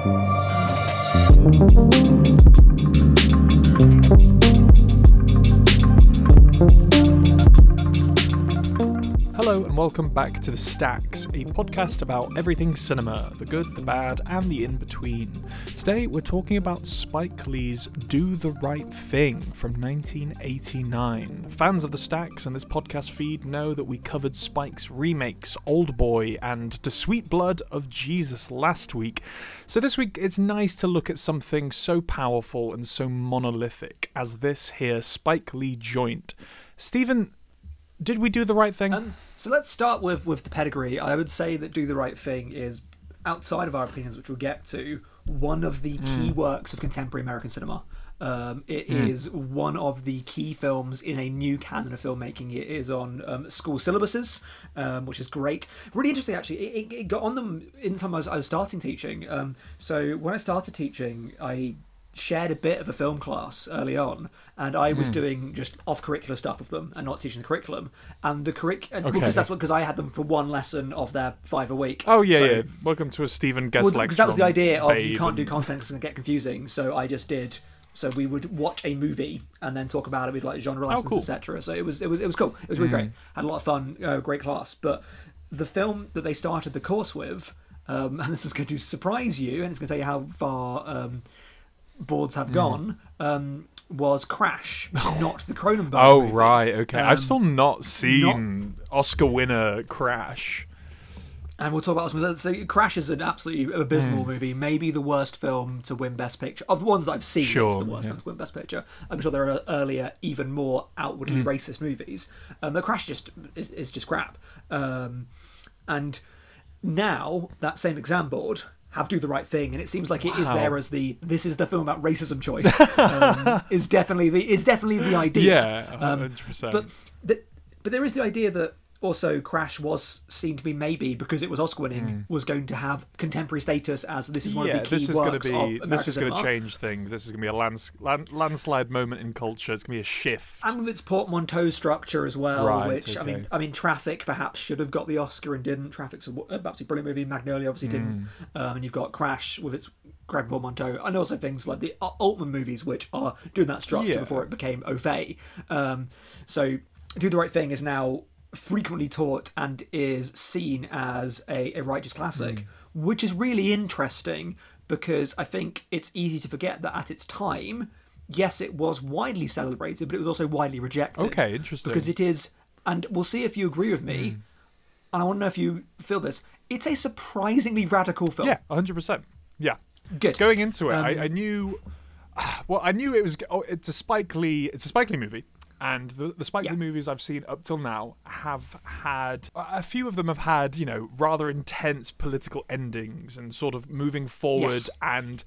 Thank you. Welcome back to The Stacks, a podcast about everything cinema the good, the bad, and the in between. Today we're talking about Spike Lee's Do the Right Thing from 1989. Fans of The Stacks and this podcast feed know that we covered Spike's remakes Old Boy and The Sweet Blood of Jesus last week, so this week it's nice to look at something so powerful and so monolithic as this here Spike Lee joint. Stephen, did we do the right thing? Um, so let's start with with the pedigree. I would say that Do the Right Thing is outside of our opinions, which we'll get to, one of the key works of contemporary American cinema. Um, it is one of the key films in a new canon of filmmaking. It is on um, school syllabuses, um, which is great. Really interesting, actually. It, it, it got on them in the time I was, I was starting teaching. Um, so when I started teaching, I shared a bit of a film class early on, and I Hmm. was doing just off curricular stuff with them and not teaching the curriculum. And the curriculum, Okay. because that's what because I had them for one lesson of their five a week. oh yeah, So- yeah. Welcome to a Stephen Guest well, lecture. because that was the idea of you can't do and- content 'cause it's going to get confusing. So I just did. So we would watch a movie and then talk about it with like genre lessons, Oh, cool. etc. So it was it was it was cool. It was really great. Had a lot of fun. Uh, great class. But the film that they started the course with, um, and this is going to surprise you, and it's going to tell you how far um, boards have gone. Um, was Crash, not the Cronenberg. Oh movie. right, okay. I've Um, still not seen Oscar winner Crash. And we'll talk about this. So Crash is an absolutely abysmal Hmm. movie, maybe the worst film to win Best Picture. Of the ones that I've seen, it's Sure, the worst yeah. film to win Best Picture. I'm sure there are earlier, even more outwardly Hmm. racist movies. Um, but Crash just is, is just crap. Um, and now that same exam board have do the right thing, and it seems like it is Wow. there as the this is the film about racism choice. um, is definitely the is definitely the idea. Yeah, Um, hundred percent. but the, but there is the idea that also Crash was seen to be maybe because it was Oscar winning was going to have contemporary status as this is one yeah, of the key this is going works of be American this is going to change things. This is going to be a lands, land, landslide moment in culture. It's going to be a shift. And with its portmanteau structure as well, Right, which I mean. I mean, Traffic perhaps should have got the Oscar and didn't. Traffic's a w- absolutely brilliant movie. Magnolia obviously didn't. Hmm. Um, and you've got Crash with its Greg portmanteau, and also things like the Al- Altman movies, which are doing that structure Yeah. before it became au fait. Um, so, Do the Right Thing is now frequently taught and is seen as a, a righteous classic, Hmm. which is really interesting because I think it's easy to forget that at its time, yes, it was widely celebrated, but it was also widely rejected. Okay, interesting. Because it is, and we'll see if you agree with me, Hmm. and I want to know if you feel this. It's a surprisingly radical film. yeah, hundred percent. Yeah. Good. Going into it, Um, I, I knew. Well, I knew it was. Oh, it's a Spike Lee. It's a Spike Lee movie. And the, the Spike Yeah. Lee movies I've seen up till now have had a few of them have had you know rather intense political endings and sort of moving forward Yes. and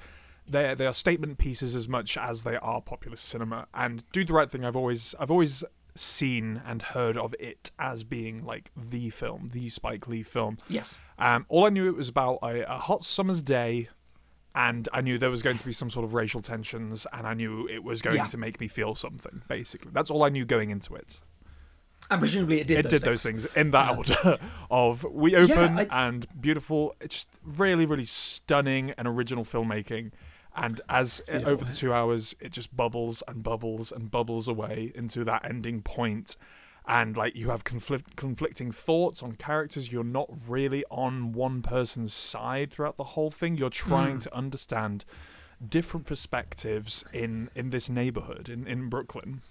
they they are statement pieces as much as they are populist cinema. And Do the Right Thing, I've always I've always seen and heard of it as being like the film, the Spike Lee film. Yes. Um, all I knew it was about a, a hot summer's day, and I knew there was going to be some sort of racial tensions, and I knew it was going Yeah. to make me feel something. Basically, that's all I knew going into it. And presumably it did. It those did those things in that order of we open I- and beautiful. It's just really, really stunning and original filmmaking. And as uh, over the two hours, it just bubbles and bubbles and bubbles away into that ending point. And like you have conflict, conflicting thoughts on characters. You're not really on one person's side throughout the whole thing. You're trying to understand different perspectives in in this neighborhood in in Brooklyn.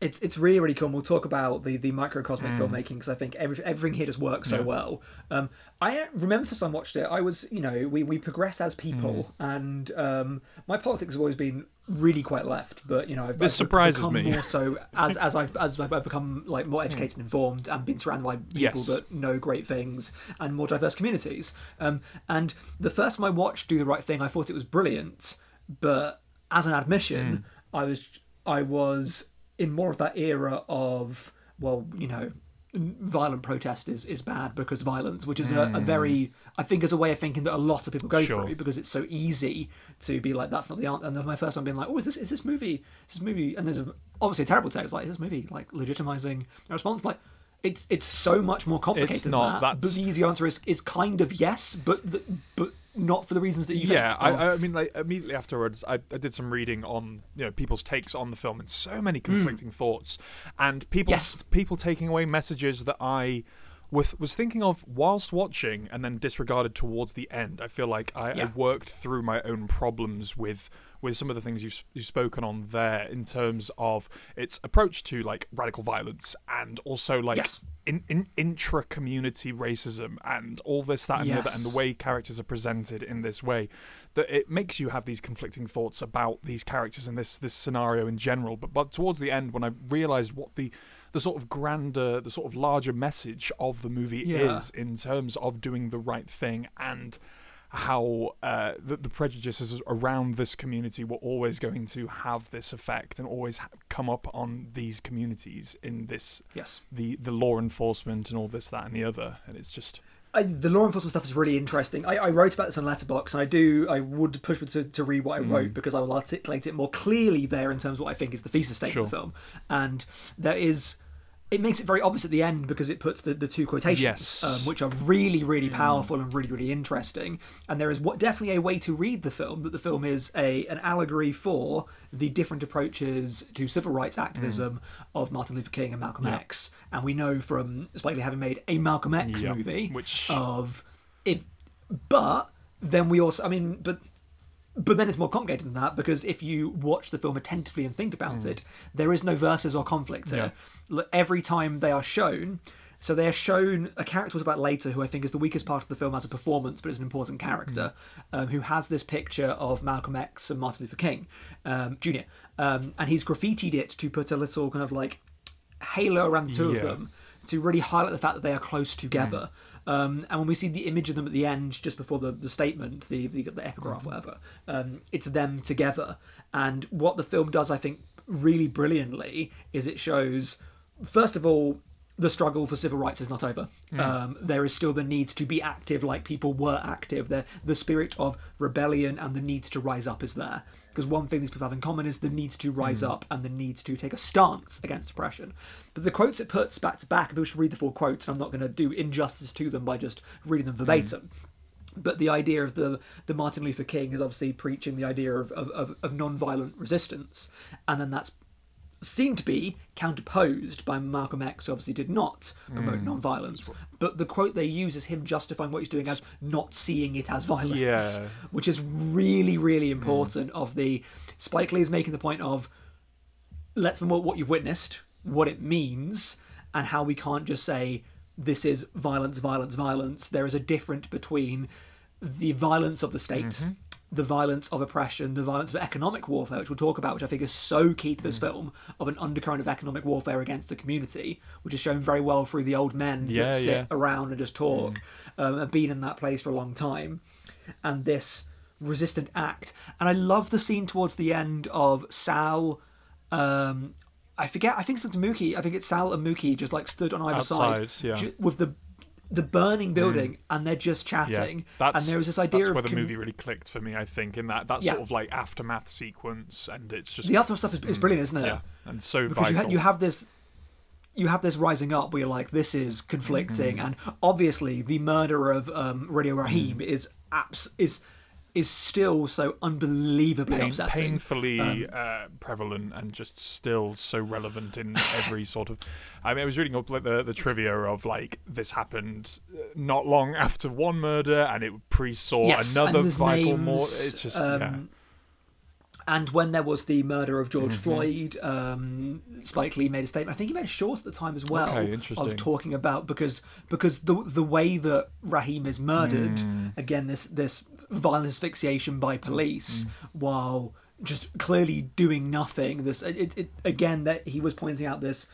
it's it's really really cool. And we'll talk about the the microcosmic Mm. filmmaking because I think every, everything here just works so well. Um, I uh, remember first time I watched it, I was you know we we progress as people, Mm. and um, my politics have always been really quite left, but you know I've, This I've surprises me. more so as as I've as I've become like more educated and informed and been surrounded by people Yes. that know great things and more diverse communities. Um, and the first time I watched Do the Right Thing, I thought it was brilliant, but as an admission, I was I was in more of that era of well, you know, violent protest is, is bad because violence, which is a, a hmm. very I think is a way of thinking that a lot of people go Sure. through because it's so easy to be like that's not the answer. And then my first one being like, oh, is this is this movie? Is this movie? And there's a, obviously a terrible text like is this movie like legitimizing a response like. It's it's so much more complicated. It's than not, that. That's- the easy answer is is kind of yes, but the, but not for the reasons that you yeah, think. I, oh. I mean, like immediately afterwards, I, I did some reading on you know people's takes on the film and so many mm. conflicting thoughts, and people. Yes. people taking away messages that I with, was thinking of whilst watching and then disregarded towards the end. I feel like I, I worked through my own problems with with some of the things you've, you've spoken on there in terms of its approach to like radical violence and also like Yes. in, in intra community racism and all this that and the other and the way characters are presented in this way that it makes you have these conflicting thoughts about these characters and this this scenario in general but but towards the end when i realized what the the sort of grander the sort of larger message of the movie Yeah. is in terms of doing the right thing and how uh, the, the prejudices around this community were always going to have this effect and always ha- come up on these communities in this yes. the the law enforcement and all this that and the other and it's just I, the law enforcement stuff is really interesting. I, I wrote about this on Letterboxd, and I do. I would push me to, to read what I wrote Mm. because I will articulate it more clearly there in terms of what I think is the thesis statement of the film. And there is, it makes it very obvious at the end because it puts the, the two quotations, Yes. Mm. um, which are really really powerful and really really interesting. And there is what definitely a way to read the film that the film is a an allegory for the different approaches to civil rights activism of Martin Luther King and Malcolm Mm. Yeah. X. And we know from Spike Lee having made a Malcolm X Yeah, movie, which- of if but then we also i mean but but then it's more complicated than that because if you watch the film attentively and think about it there is no verses or conflict here. L- every time they are shown so they are shown a character was about later who i think is the weakest part of the film as a performance but is an important character um, who has this picture of malcolm x and martin luther king um, jr um, and he's graffitied it to put a little kind of like halo around the two Yeah. of them to really highlight the fact that they are close together. Um, and when we see the image of them at the end, just before the, the statement, the, the, the epigraph, whatever, um, it's them together. And what the film does, I think, really brilliantly is it shows, first of all, the struggle for civil rights is not over. Um, there is still the need to be active like people were active. The, the spirit of rebellion and the need to rise up is there. Because one thing these people have in common is the need to rise hmm. up and the need to take a stance against oppression. But the quotes it puts back to back, and people should read the full quotes, and I'm not going to do injustice to them by just reading them verbatim. Hmm. But the idea of the the Martin Luther King is obviously preaching the idea of, of, of, of non-violent resistance, and then that's seen to be counterposed by Malcolm X, who obviously did not promote hmm. non-violence. But the quote they use is him justifying what he's doing as not seeing it as violence, Yeah. which is really, really hmm. important. Of the Spike Lee is making the point of let's promote what you've witnessed, what it means, and how we can't just say this is violence, violence, violence. There is a difference between the violence of the state, mm-hmm. The violence of oppression, the violence of economic warfare, which we'll talk about, which I think is so key to this film, of an undercurrent of economic warfare against the community, which is shown very well through the old men Yeah, that sit yeah. around and just talk, um, and been in that place for a long time, and this resistant act. And I love the scene towards the end of Sal. Um, I forget. I think it's Mookie. I think it's Sal and Mookie just like stood on either side yeah. ju- with the the burning building, and they're just yeah chatting. that's and there was this idea that's of where the com- movie really clicked for me i think in that that Yeah. sort of like aftermath sequence and it's just the aftermath stuff is, is brilliant, isn't it? yeah and so because you, vital ha- you have this you have this rising up where you're like this is conflicting Mm-hmm. and obviously the murder of um, radio Mm. Raheem is abs- is is still so unbelievably pain- upsetting Um, painfully uh, prevalent and just still so relevant in every sort of. I mean, I was reading up like the, the trivia of like this happened uh, not long after one murder, and it pre-saw yes, another vital more. It's just yeah. And when there was the murder of George Mm-hmm. Floyd, um, Spike Lee made a statement. I think he made a short at the time as well Okay, of talking about because because the the way that Raheem is murdered, Hmm. again this this violent asphyxiation by police while just clearly doing nothing. This it, it again that he was pointing out this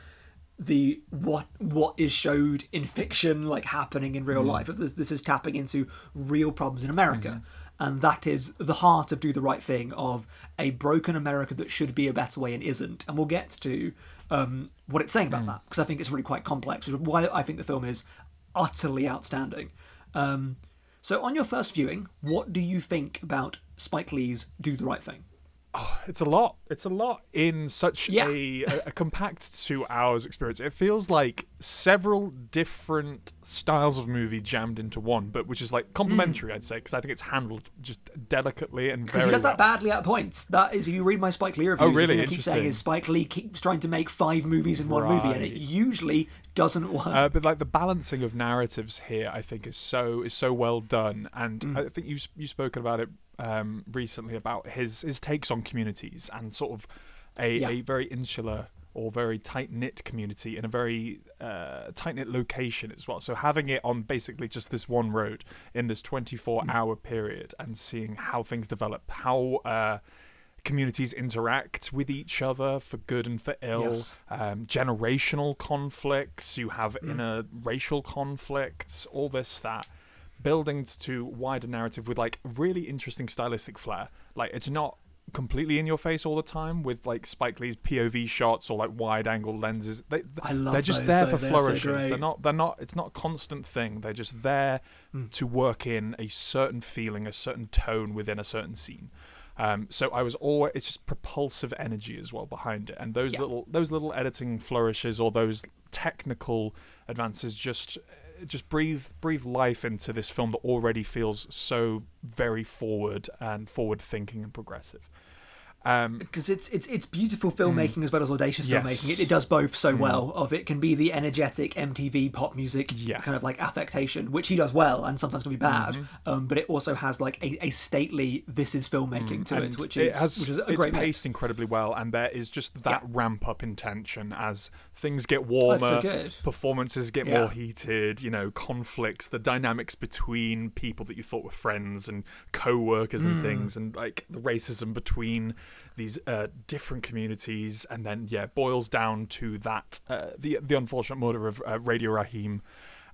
the what what is showed in fiction like happening in real life. This, this is tapping into real problems in America, Mm-hmm. And that is the heart of do the right thing of a broken America that should be a better way and isn't. And we'll get to um, what it's saying about Mm. that because I think it's really quite complex. Which is why I think the film is utterly outstanding. Um, so on your first viewing, what do you think about Spike Lee's Do the Right Thing? it's a lot. It's a lot in such Yeah. a, a, a compact two hours experience. It feels like several different styles of movie jammed into one, but which is like complementary, I'd say, because I think it's handled just delicately and Because very he does that well. badly at points. That is, if you read my Spike Lee reviews, Oh, really? the I keep saying is Spike Lee keeps trying to make five movies in one movie, and it usually doesn't work. Uh, but like the balancing of narratives here, I think is so is so well done, and Mm. I think you you spoken about it um, recently about his his takes on communities and sort of a, Yeah. a very insular or very tight knit community in a very uh, tight knit location as well. So having it on basically just this one road in this twenty four Mm. hour period and seeing how things develop, how uh, communities interact with each other for good and for ill, Yes. um, generational conflicts, you have Mm. inner racial conflicts, all this, that. Building to wider narrative with like really interesting stylistic flair. Like it's not completely in your face all the time with like Spike Lee's POV shots or like wide angle lenses. They, I love they're just those, there though. for They're flourishes. great. they're not. They're not. It's not a constant thing. They're just there Mm. to work in a certain feeling, a certain tone within a certain scene. Um, so I was always it's just propulsive energy as well behind it, and those Yeah. little those little editing flourishes or those technical advances just just breathe breathe life into this film that already feels so very forward and forward thinking and progressive. Um, because it's it's it's beautiful filmmaking as well as audacious Yes. filmmaking. It, it does both so well. Of it can be the energetic MTV pop music Yeah. kind of like affectation, which he does well and sometimes can be bad. Um, but it also has like a, a stately this is filmmaking to it, and which it is has, which is a it's great mix. paced incredibly well, and there is just that Yeah. ramp up in tension as things get Oh, warmer, so good. performances get Yeah. more heated, you know, conflicts, the dynamics between people that you thought were friends and co-workers Mm. and things, and like the racism between these uh, different communities, and then yeah, boils down to that uh, the the unfortunate murder of uh, Radio Raheem.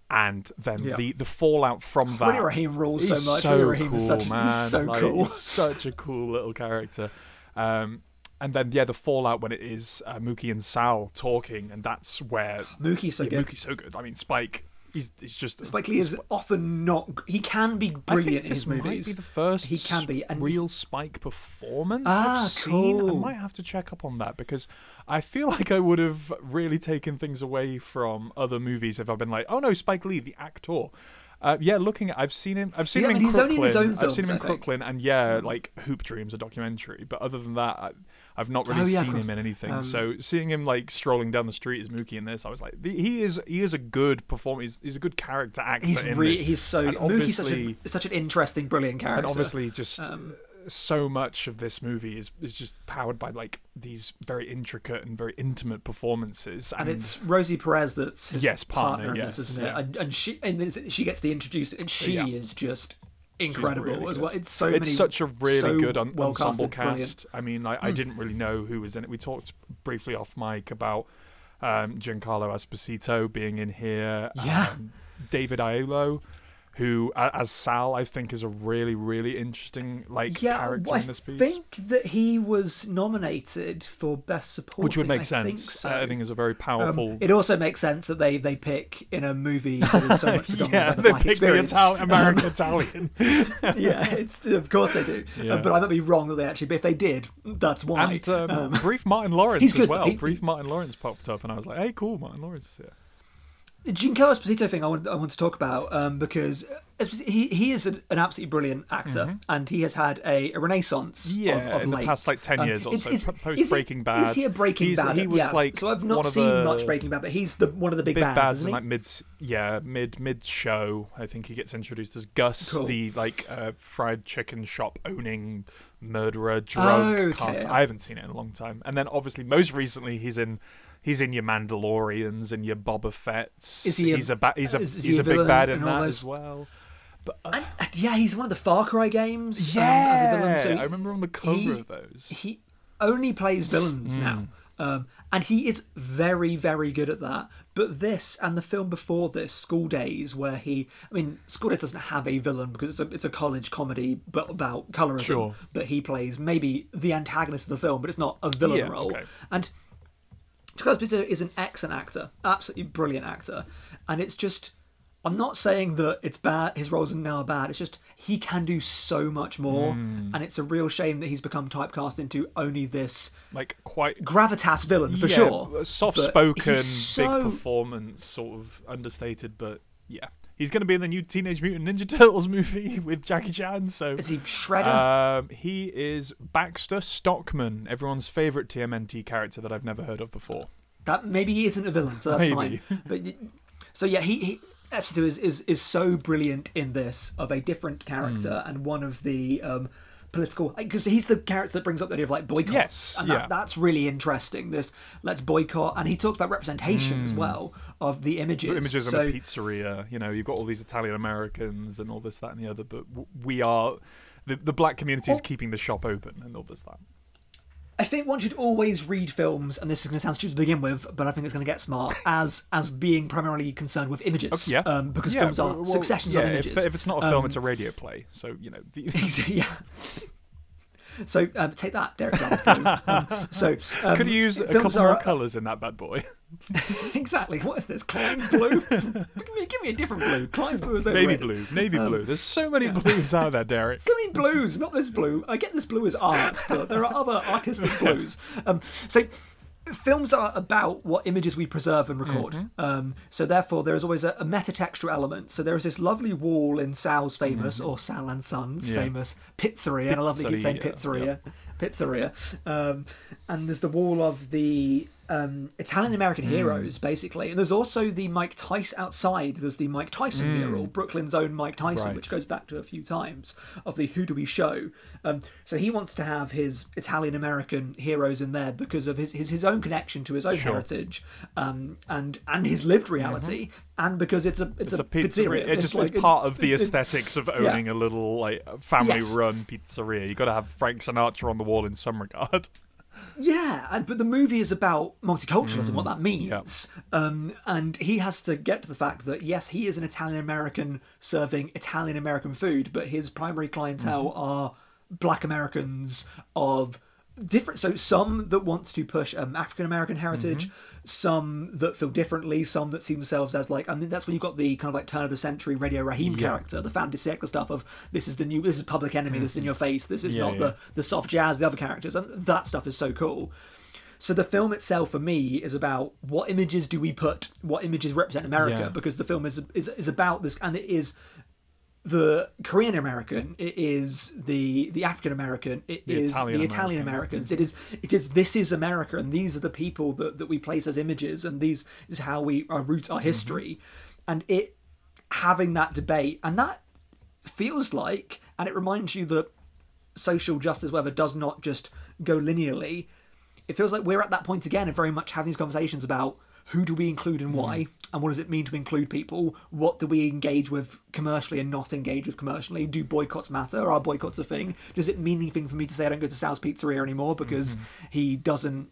And then Yeah. the, the fallout from that. Radio Raheem rules so much. So Radio Raheem cool, is such man. so Like, cool. such a cool little character. Um, and then yeah, the fallout when it is uh, Mookie and Sal talking, and that's where Mookie's so yeah, good. Mookie's so good. I mean, Spike, he's he's just Spike Lee is often not. He can be I brilliant in this his might movies. be the first He can be, and real Spike performance Ah, I've seen. I might have to check up on that because I feel like I would have really taken things away from other movies if I've been like, oh no, Spike Lee, the actor. Uh, yeah, looking at, I've seen him. I've seen Yeah, him in Crooklyn. only in his own I've seen him in. Mm. Crooklyn, and yeah, like Hoop Dreams, a documentary. But other than that, I, I've not really Oh, yeah, seen him in anything. Um, so seeing him like strolling down the street as Mookie in this, I was like, the- he is he is a good performer. He's, he's a good character actor. He's in re- this. he's so And Mookie's such, a, such an interesting, brilliant character. and obviously just Um, so much of this movie is is just powered by like these very intricate and very intimate performances and it's Rosie Perez that's his Yes, partner, partner, in this, yes, isn't it? And, and she and this, she gets the introduced, and she Yeah. is just incredible really as well. It's so it's many. such a really so good un- well ensemble casted, brilliant. cast. I mean, I, I didn't really know who was in it. We talked briefly off mic about um, Giancarlo Esposito being in here. Yeah. Um, David Aiello, who as Sal, I think is a really really interesting like yeah, character I in this piece. I think that he was nominated for best supporting. which would make I sense. Think so. I think is a very Um, powerful. it also makes sense that they, they pick in a movie that is so much yeah, they black picked the experience. Ital- American Italian. yeah, it's of course they do. Uh, Yeah. but I might be wrong that they actually. But if they did, that's why. And um, Um, brief Martin Lawrence as well. He- brief Martin Lawrence popped up, and I was like, "Hey, cool, Martin Lawrence is here." The Giancarlo Esposito thing I want, I want to talk about um, because he he is an, an absolutely brilliant actor and he has had a, a renaissance. Mm-hmm. Yeah, of, in the past like ten Um, years or so, is- po- post is he- Breaking Bad. Is he a Breaking He's- Bad? He was yeah. like so I've not of seen the much Breaking Bad, but he's the one of the big, big bads, bads isn't in he? like mid, yeah, mid mid show. I think he gets introduced as Gus, Cool. the like uh, fried chicken shop owning murderer drug Oh, okay, yeah. I haven't seen it in a long time. And then obviously most recently he's in. He's in your Mandalorians and your Boba Fett's. Is he a- he's a ba- he's a is- is he he's a a big bad in that as well. But uh, And, yeah, he's one of the Far Cry games. um, yeah, as a villain. So I remember on the cover he- of those. he only plays villains Hmm. now. Um, and he is very, very good at that. But this and the film before this, School Daze, where he, I mean, School Daze doesn't have a villain because it's a, it's a college comedy, but about colorism. Sure. But he plays maybe the antagonist of the film, but it's not a villain Yeah, role. okay. And Charles Esposito is an excellent actor, absolutely brilliant actor, and it's just I'm not saying that it's bad. His roles are now bad. It's just he can do so much more, Hmm. and it's a real shame that he's become typecast into only this Like quite gravitas villain for yeah, sure. Soft spoken, so- big performance, sort of understated, but yeah. He's going to be in the new Teenage Mutant Ninja Turtles movie with Jackie Chan, so Is he Shredder? Um, he is Baxter Stockman, everyone's favorite TMNT character that I've never heard of before. that maybe he isn't a villain, so that's Maybe. fine. But so yeah, he. he Epstein is, is is so brilliant in this of a different character Hmm. and one of the um, political because he's the character that brings up the idea of like boycott. Yes, and yeah. that, that's really interesting. This let's boycott, and he talks about representation as well of the images. Hmm. Images so, of a pizzeria, you know, you've got all these Italian Americans and all this, that, and the other, but we are. The, the black community is Well- keeping the shop open and all this, that. I think one should always read films, and this is going to sound stupid to begin with, but I think it's going to get smart as as being primarily concerned with images. Yeah. um, because Yeah, films are well, successions yeah, of if- images. If, it's not a film, Um, it's a radio play. So, you know. The, yeah. So um, take that, Derek. Um, so um, could you use a couple are- more colours in that bad boy? exactly. What is this? Klein's blue. give, me, give me a different blue. Klein's blue is Navy overrated. blue. Navy Um, blue. There's so many blues out there, Derek. So many blues, not this blue. I get this blue as art, but there are other artistic blues. Um, so films are about what images we preserve and record. Mm-hmm. Um, so therefore, there is always a, a metatextual element. So there is this lovely wall in Sal's famous, or Sal and Sons Mm-hmm. Yeah. famous pizzeria, and I love that you keep saying Pizzeria, pizzeria, pizzeria. Um, and there's the wall of the um, Italian American Mm. heroes, basically. And there's also the Mike Tyson outside. There's the Mike Tyson mural, Brooklyn's own Mike Tyson, Mm. Right. which goes back to a few times of the Who Do We Show. Um, so he wants to have his Italian American heroes in there because of his, his his own connection to his own Sure. heritage, um, and and his lived reality, and because it's a it's, Mm-hmm. It's a pizzeria. pizzeria. It's just like- it's part of the it- aesthetics of owning a little like family-run pizzeria. You got to have Frank Sinatra on the wall in some regard. Yeah, and, but the movie is about multiculturalism, what that means. Um, and he has to get to the fact that, yes, he is an Italian American serving Italian American food, but his primary clientele are black Americans of different. So some that wants to push um, African American heritage, some that feel differently, some that see themselves as like, I mean, that's when you've got the kind of like turn of the century Radio Raheem character, the Fam Dissector stuff of this is the new, this is Public Enemy, this is in your face, this is Yeah, not yeah. the the soft jazz, the other characters, and that stuff is so cool. So the film itself, for me, is about what images do we put, what images represent America, Yeah. because the film is is is about this, and it is the Korean American, it is the the African American, is Italian the Italian Americans. Mm-hmm. It is it is this is America, and these are the people that, that we place as images, and these is how we our root our mm-hmm. history, and it having that debate, and that feels like, and it reminds you that social justice, whether does not just go linearly. It feels like we're at that point again and very much having these conversations about who do we include and why, hmm. and what does it mean to include people? What do we engage with commercially and not engage with commercially? Do boycotts matter? Are boycotts a thing? Does it mean anything for me to say I don't go to Sal's Pizzeria anymore because hmm. he doesn't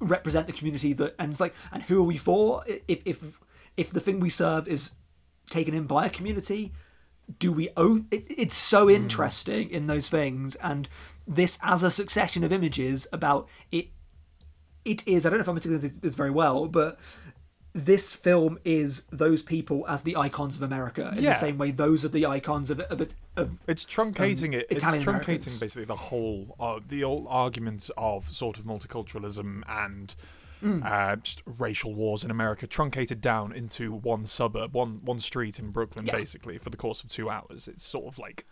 represent the community that? And it's like, and who are we for? If if if the thing we serve is taken in by a community, do we owe it, it's so hmm. interesting in those things and this as a succession of images about it it is i don't know if i'm articulating this very well but this film is those people as the icons of america in Yeah. the same way those are the icons of of, of It's truncating it. It's Um, Italian truncating Americans. basically the whole uh, the old argument of sort of multiculturalism and Mm. uh, just racial wars in America, truncated down into one suburb, one one street in Brooklyn, Yeah. basically for the course of two hours. It's sort of like,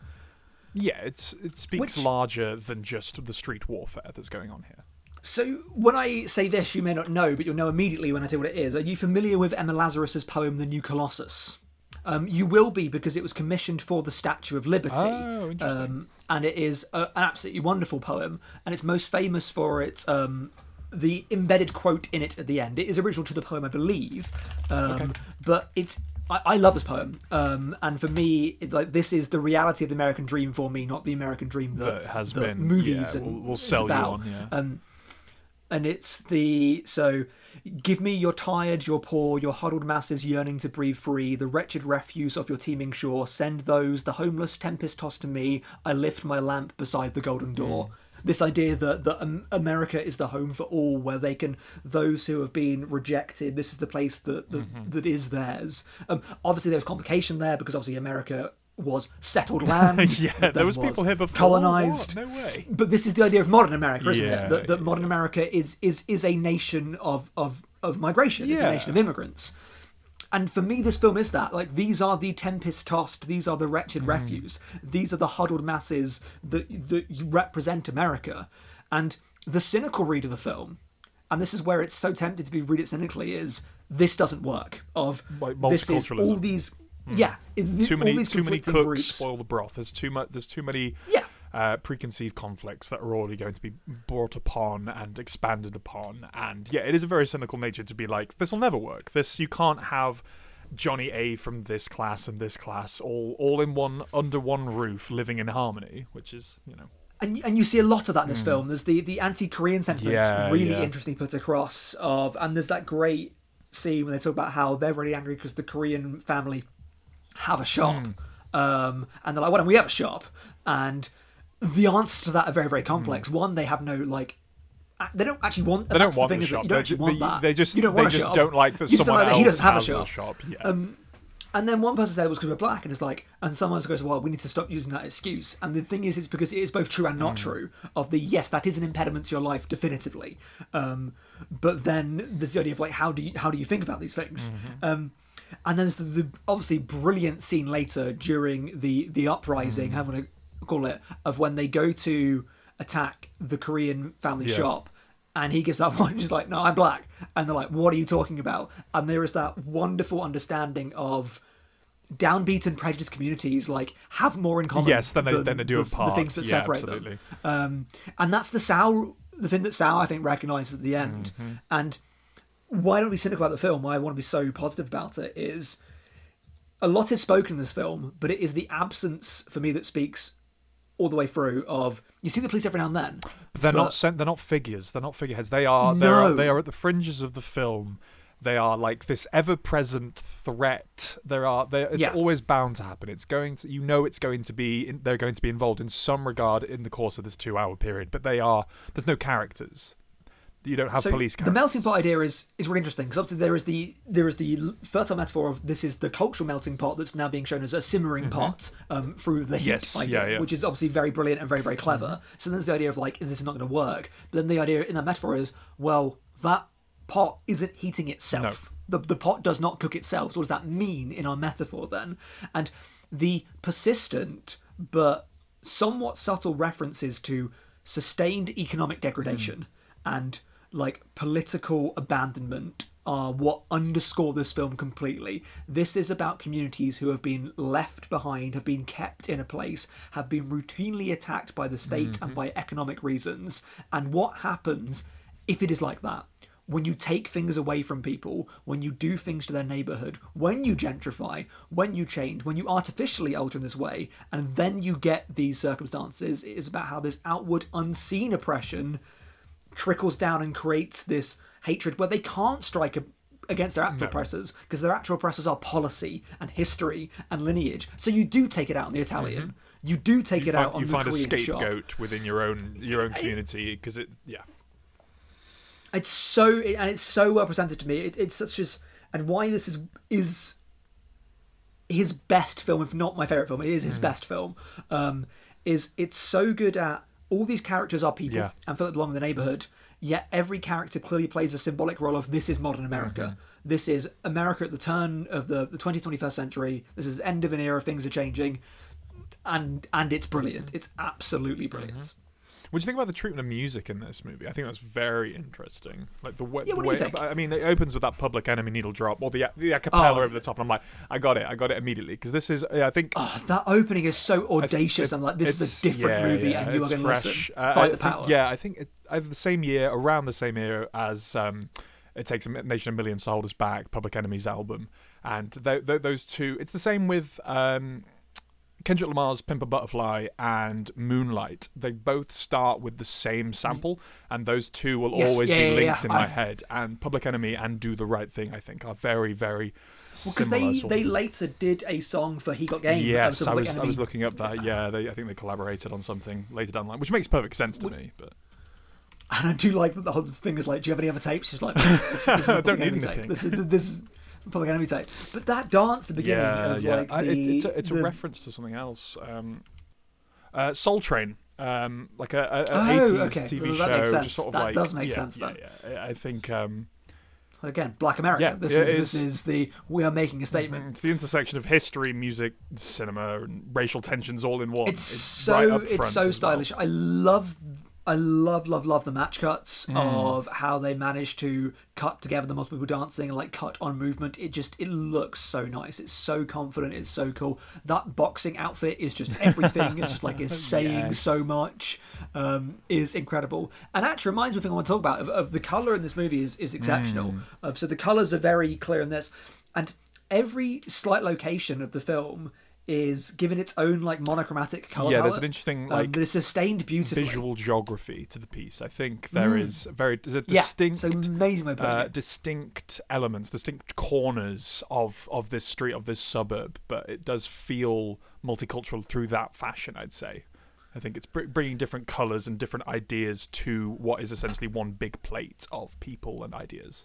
yeah, it's it speaks Which- larger than just the street warfare that's going on here. So when i say this you may not know but you'll know immediately when i tell you what it is are you familiar with emma lazarus's poem the new colossus um, you will be because it was commissioned for the Statue of Liberty. Oh, interesting. Um, and it is a, an absolutely wonderful poem, and it's most famous for its um, the embedded quote in it at the end. It is original to the poem, I believe, um, but it's. I, I love this poem, um, and for me, it, like this is the reality of the American dream for me, not the American dream that, That has that been- movies yeah, and will- will is sell you about. on, yeah. Um, and it's the so give me your tired your poor your huddled masses yearning to breathe free the wretched refuse of your teeming shore send those the homeless tempest tossed to me i lift my lamp beside the golden door this idea that that um, America is the home for all, where they can those who have been rejected. This is the place that that, Mm-hmm. that is theirs. Um, obviously, there's complication there because obviously America was settled land. yeah, there was people here before. colonized. What? No way. But this is the idea of modern America, isn't Yeah, it? That, that modern America is is is a nation of of of migration. It's a nation of immigrants. And for me, this film is that. Like, these are the tempest tossed, these are the wretched Mm. refuse, these are the huddled masses that, that represent America. And the cynical read of the film, and this is where it's so tempted to be read it cynically, is this doesn't work. Of Like this is all these, yeah, it- Too all many these too many cooks groups. spoil the broth. There's too much. There's too many. Yeah. Uh, preconceived conflicts that are already going to be brought upon and expanded upon, and yeah, it is a very cynical nature to be like, this will never work. This you can't have Johnny A from this class and this class all all in one under one roof living in harmony, which is you know and and you see a lot of that in this film. There's the the anti-Korean sentiments Hmm. Yeah, really yeah. interesting put across of, and there's that great scene when they talk about how they're really angry because the Korean family have a shop, Hmm. um, and they're like, "Why don't we have a shop?" And the answers to that are very very complex. One, they have no like. They don't actually want. Hmm. they don't want the thing the shop. You don't They, want they, that. they just you don't they just shop. don't like that You just don't someone like that he else doesn't have a shop. a shop. Yeah. Um, and then one person said it was because we're black, and it's like, and someone else goes, well, we need to stop using that excuse. And the thing is, it's because it is both true and not true. Of the yes, that is an impediment to your life, definitively. Um, but then there's the idea of like, how do you how do you think about these things? Um, and then there's the, the obviously brilliant scene later during the the uprising, how I'm call it, of when they go to attack the Korean family Yeah. shop and he gives that one he's like no i'm black and they're like what are you talking about and there is that wonderful understanding of downbeat and prejudiced communities like have more in common Yes, than they- than than they do the, apart. the things that Yeah, separate absolutely. them um, and that's the Sal the thing that Sal I think recognizes at the end Mm-hmm. and why don't we cynical about the film why I want to be so positive about it is a lot is spoken in this film but it is the absence for me that speaks all the way through of you see the police every now and then But they're But- not sent. They're not figures. They're not figureheads. They are. They are. No. They are at the fringes of the film. They are like this ever-present threat. There are. They, it's Yeah. always bound to happen. It's going to. You know, it's going to be. In, they're going to be involved in some regard in the course of this two-hour period. But they are. There's no characters. You don't have so police the melting pot idea is is really interesting because obviously there is the there is the fertile metaphor of this is the cultural melting pot that's now being shown as a simmering pot um, through the heat, Mm-hmm. Yes, idea, yeah, Mm-hmm. yeah. which is obviously very brilliant and very very clever. So then there's the idea of like, is this not going to work? But then the idea in that metaphor is, well, that pot isn't heating itself. No. The the pot does not cook itself. So what does that mean in our metaphor then? And the persistent but somewhat subtle references to sustained economic degradation and like political abandonment are what underscore this film completely. This is about communities who have been left behind, have been kept in a place, have been routinely attacked by the state and mm-hmm. by economic reasons. And what happens if it is like that? When you take things away from people, when you do things to their neighborhood, when you gentrify, when you change, when you artificially alter in this way, and then you get these circumstances, it is about how this outward unseen oppression trickles down and creates this hatred where they can't strike a, against their actual oppressors because their actual oppressors are policy and history and lineage. So you do take it out on the Italian. You do take you it find, out on you the find a Korean shop. scapegoat within your own your own community because it. Yeah. It's so and it's so well presented to me. It, it's such as and why this is is his best film, if not my favorite film. It is his best film. Um, is it's so good at all these characters are people Yeah. and Philip they belong in the neighborhood. Yet every character clearly plays a symbolic role of this is modern America. Mm-hmm. This is America at the turn of the, the 20th, 21st century. This is the end of an era. Things are changing, and and it's brilliant. Mm-hmm. It's absolutely brilliant. What do you think about the treatment of music in this movie? I think that's very interesting. Like the way, Yeah, the what do you way think? I mean, it opens with that Public Enemy needle drop or the the acapella Oh. over the top, and I'm like, I got it, I got it immediately because this is, I think. Oh, that opening is so audacious. I'm like, this is a different yeah, movie, yeah, and you are going to listen. Uh, Fight I the think- power. yeah, I think it, either the same year, around the same year as um, it takes a nation of millions to hold us back, Public Enemy's album, and th- th- those two. It's the same with. Um, Kendrick Lamar's Pimp a Butterfly and Moonlight, they both start with the same sample, and those two will Yes, always yeah, be yeah, linked yeah. in my I- head. And Public Enemy and Do the Right Thing, I think, are very, very because similar. they they later did a song for "He Got Game." uh, Yes, I was I was looking up that. Yeah, they, I think they collaborated on something later down the line, which makes perfect sense to me. But And I do like that the whole thing is like, "Do you have any other tapes?" She's like, "This is a don't need Enemy tape. This is this is Public Enemy tape." But that dance, the beginning yeah, of yeah, like I- the, it, it's a, it's a reference to something else. Um, uh, Soul Train, um, like a, a, a Oh, 80s okay. TV Well, show, that makes sense. just sort of That like does make yeah, sense then. Yeah, I think um, again Black America. Yeah, this it is this is- is the we are making a statement. it's the intersection of history, music, cinema, and racial tensions all in one. It's, so right it's so as well. stylish. I love I love love love the match cuts Mm. of how they managed to cut together the multiple people dancing and like cut on movement. It just it looks so nice. It's so confident. It's so cool. That boxing outfit is just everything. it's just like it's saying Yes. so much. Um, is incredible and actually reminds me of thing I want to talk about of, of the color in this movie is is exceptional. Mm. Uh, so the colors are very clear in this, and every slight location of the film is given its own like monochromatic color. Yeah, there's palette. an interesting Um, like sustained beautifully. visual geography to the piece. I think there is very there's a Mm. yeah, distinct so amazing way of putting uh, distinct elements, distinct corners of of this street of this suburb, but it does feel multicultural through that fashion. I'd say. I think it's bringing different colors and different ideas to what is essentially one big plate of people and ideas.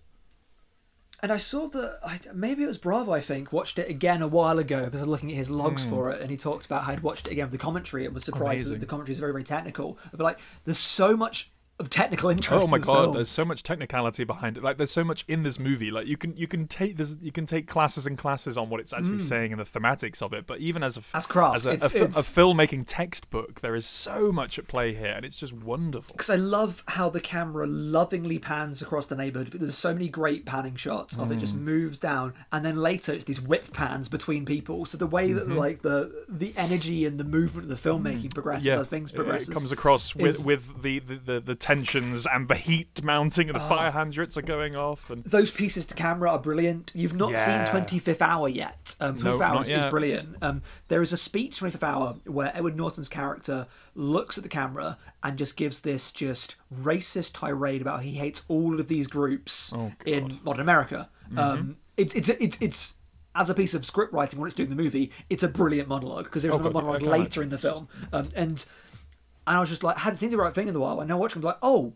And I saw that I, maybe it was Bravo. I think watched it again a while ago because I was looking at his logs hmm. for it, and he talked about how he'd watched it again with the commentary. It was surprising. That the commentary is very very technical. But like, there's so much of technical interest. Oh my in god, film. there's so much technicality behind it. Like there's so much in this movie. Like you can you can take this you can take classes and classes on what it's actually saying and the thematics of it. But even as a Mm. As craft, as a, a, it's- a filmmaking textbook, there is so much at play here, and it's just wonderful. because I love how the camera lovingly pans across the neighborhood. But there's so many great panning shots of it just Mm. moves down, and then later it's these whip pans between people. So the way that like the the energy and the movement of the filmmaking progresses Mm-hmm. Yeah, as things it- progress. it comes across with is- with the, the, the, the tensions and the heat mounting and the Ah. fire hydrants are going off and those pieces to camera are brilliant. You've not Yeah. seen 25th Hour yet. Um, 25th No, Hour is, brilliant. Um, there is a speech 25th Hour where Edward Norton's character looks at the camera and just gives this just racist tirade about how he hates all of these groups Oh, in modern America. Mm-hmm. Um, it's it's it's it's as a piece of script writing when it's doing the movie, it's a brilliant monologue because there's Oh, another God, monologue later in the film, um, and and I was just like, hadn't seen the right thing in a while. And now watching, I'm like, oh,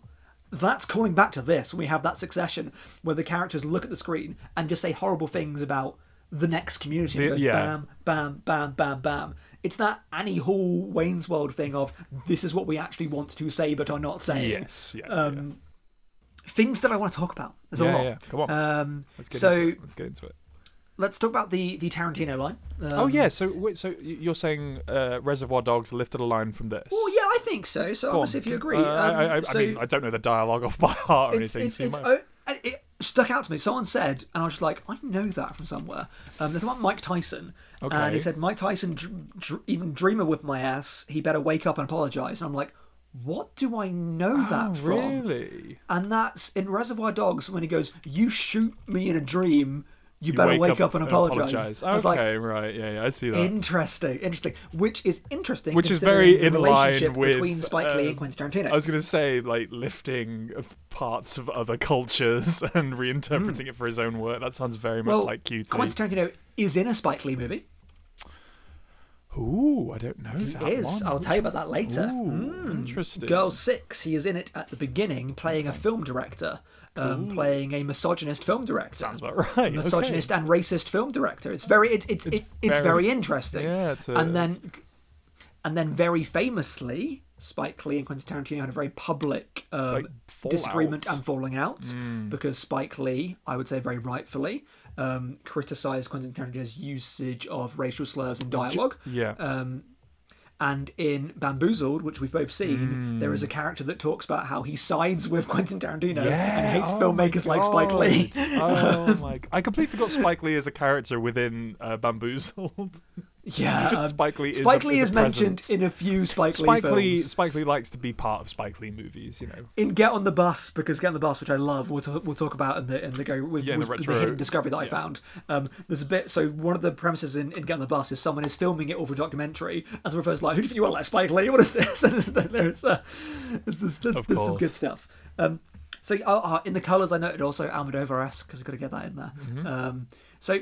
that's calling back to this. when We have that succession where the characters look at the screen and just say horrible things about the next community. The- goes yeah. Bam, bam, bam, bam, bam. It's that Annie Hall Wayne's World thing of this is what we actually want to say but are not saying. yes yeah, Um, Things that I want to talk about. There's yeah. a lot. yeah, come on Um, let's get so into it. let's get into it let's talk about the the Tarantino line. Um, oh yeah so wait, so you're saying uh, Reservoir Dogs lifted a line from this Well, yeah, I think so. So Go want on. if you agree. Uh, Um, I, I, so- I mean I don't know the dialogue off by heart or it's, anything it's, so it's, might- oh, it stuck out to me. Someone said, and I was just like, I know that from somewhere. Um, there's one Mike Tyson, and he said Mike Tyson dr- dr- even dream of whipping my ass. He better wake up and apologize. And I'm like, what do I know that oh, from? really And that's in Reservoir Dogs when he goes, "You shoot me in a dream, you, better wake, up, and apologize." I was like, okay right yeah, yeah I see that interesting, interesting. Which is interesting. Which is very in line with, between Spike Lee and um, Quentin Tarantino. I was going to say, like, lifting parts of other cultures and reinterpreting it for his own work. That sounds very much well, like QT. Quentin Tarantino is in a Spike Lee movie. Ooh, I don't know He that is. one. I'll tell you about that later. Ooh, interesting. Girl Six. He is in it at the beginning, playing a film director, um, playing a misogynist film director. Sounds about right. misogynist and racist film director. It's very it's it's it's, it's very- very interesting. Yeah, it's a- and then and then very famously, Spike Lee and Quentin Tarantino had a very public um, Like, disagreement and falling out Mm. because Spike Lee, I would say very rightfully, um, criticized Quentin Tarantino's usage of racial slurs in dialogue. Yeah. Um, and in Bamboozled, which we've both seen, there is a character that talks about how he sides with Quentin Tarantino and hates oh filmmakers like Spike Lee. Oh my! I completely forgot Spike Lee as a character within uh, Bamboozled. Yeah, um, Spike Lee is a- Spike Lee is is, a mentioned in a few Spike, Spike Lee Lee, films. Spike Lee likes to be part of Spike Lee movies. You know. In Get on the Bus, because Get on the Bus, which I love, we'll, talk we'll talk about in the in the go with, Yeah, the with, with retro- hidden discovery that I found. Um, there's a bit. So one of the premises in, in Get on the Bus is someone is filming it over a documentary, and someone first like, "Who do you think you are, like Spike Lee? What is this?" And there's there's, uh, there's, there's, there's, there's some good stuff. Um, so uh, uh, in the colours, I noted also Almodovar esque because I've got to get that in there. Mm-hmm. Um, so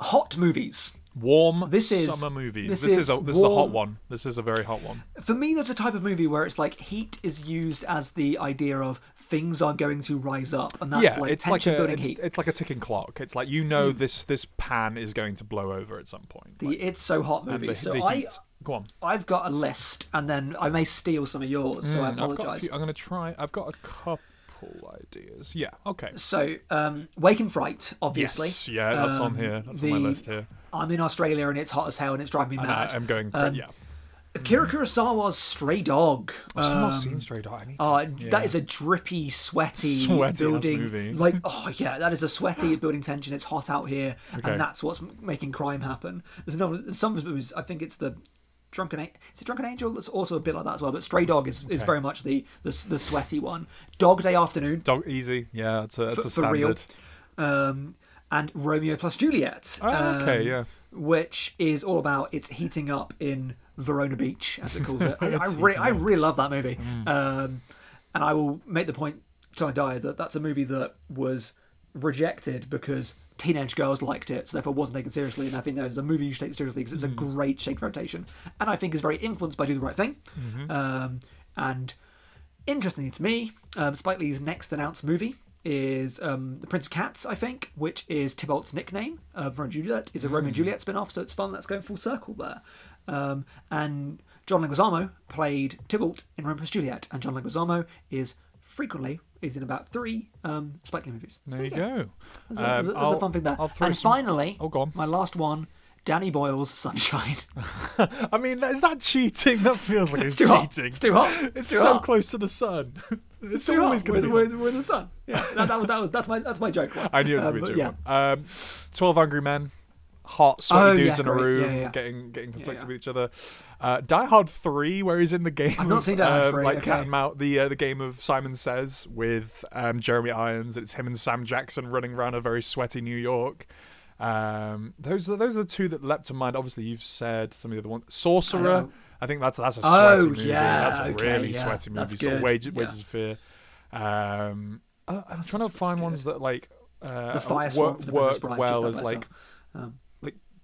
hot movies. Warm This is- summer movies. this This, is, is a this is a hot one. This is a very hot one. For me, there's a type of movie where it's like heat is used as the idea of things are going to rise up, and that's yeah, like it's like a building it's, heat. Hmm. it's like a ticking clock. It's like you know this this pan is going to blow over at some point. the Like, It's So Hot movie. the, so the I. Go on. I've got a list, and then I may steal some of yours, so I Mm, I've got a apologise. I'm going to try. I've got a couple ideas. Yeah. Okay. So, um, Wake in Fright, obviously. Yes. Yeah, that's on Um, here. That's on my list here. I'm in Australia and it's hot as hell and it's driving me And I, mad. I'm going. Um, yeah. Akira Kurosawa's Stray Dog. I've still not um, seen Stray Dog. I need to. Uh, yeah. That is a drippy, sweaty, Sweaty-ass building. Like, oh yeah, that is a sweaty building tension. It's hot out here, Okay. and that's what's making crime happen. There's another some movies. I think it's the Drunken. A- Is it Drunken Angel? That's also a bit like that as well. But Stray Dog is, is very much the, the the sweaty one. Dog Day Afternoon. Dog easy. Yeah, it's a that's for, a standard. Um, and Romeo plus Juliet. Oh, okay. um, Yeah. Which is all about it's heating up in Verona Beach, as it calls it. I, I, It's re- I really love that movie. Um, and I will make the point till I die that that's a movie that was rejected because teenage girls liked it, so therefore wasn't taken seriously. And I think there's a movie you should take seriously because it's a great shake rotation, and I think is very influenced by Do the Right Thing. Um, and interestingly to me, um, Spike Lee's next announced movie is um, The Prince of Cats, I think, which is Tybalt's nickname. Uh, Romeo and Juliet is a Romeo and Juliet spin off, so it's fun. That's going full circle there. Um, and John Leguizamo played Tybalt in Romeo and Juliet, and John Leguizamo is frequently is in about three um, Spike Lee movies. So There you yeah, go. There's, a, there's, a, Um, there's a I'll- fun thing there. And some- finally, Oh, go on. my last one, Danny Boyle's Sunshine. I mean, is that cheating? That feels like it's, hot. cheating. It's too hot. It's too so hot. close to the sun. it's Too always hot. going to be. we're, we're in the sun. Yeah, that, that, was, that was that's my that's my joke. I knew it was Um, going to be a yeah. joke. Um, Twelve Angry Men, hot sweaty Oh, dudes yeah, in a room, Yeah, yeah. getting getting conflicted with each other. Uh, Die Hard Three, where he's in the game. I've not of, seen Die um, Like okay. Cat and Mouse, the uh, the game of Simon Says with um, Jeremy Irons. It's him and Sam Jackson running around a very sweaty New York. Um, those are those are the two that leapt to mind. Obviously, you've said some of the other ones. Sorcerer. know. I think that's that's a Oh, sweaty movie. yeah, that's a okay, really sweaty movie. that's Sort of Wages. Wages of Fear. Um, uh, I'm trying to find ones that like uh, The Fire work, Swamp, The Princess work well as like. Um, like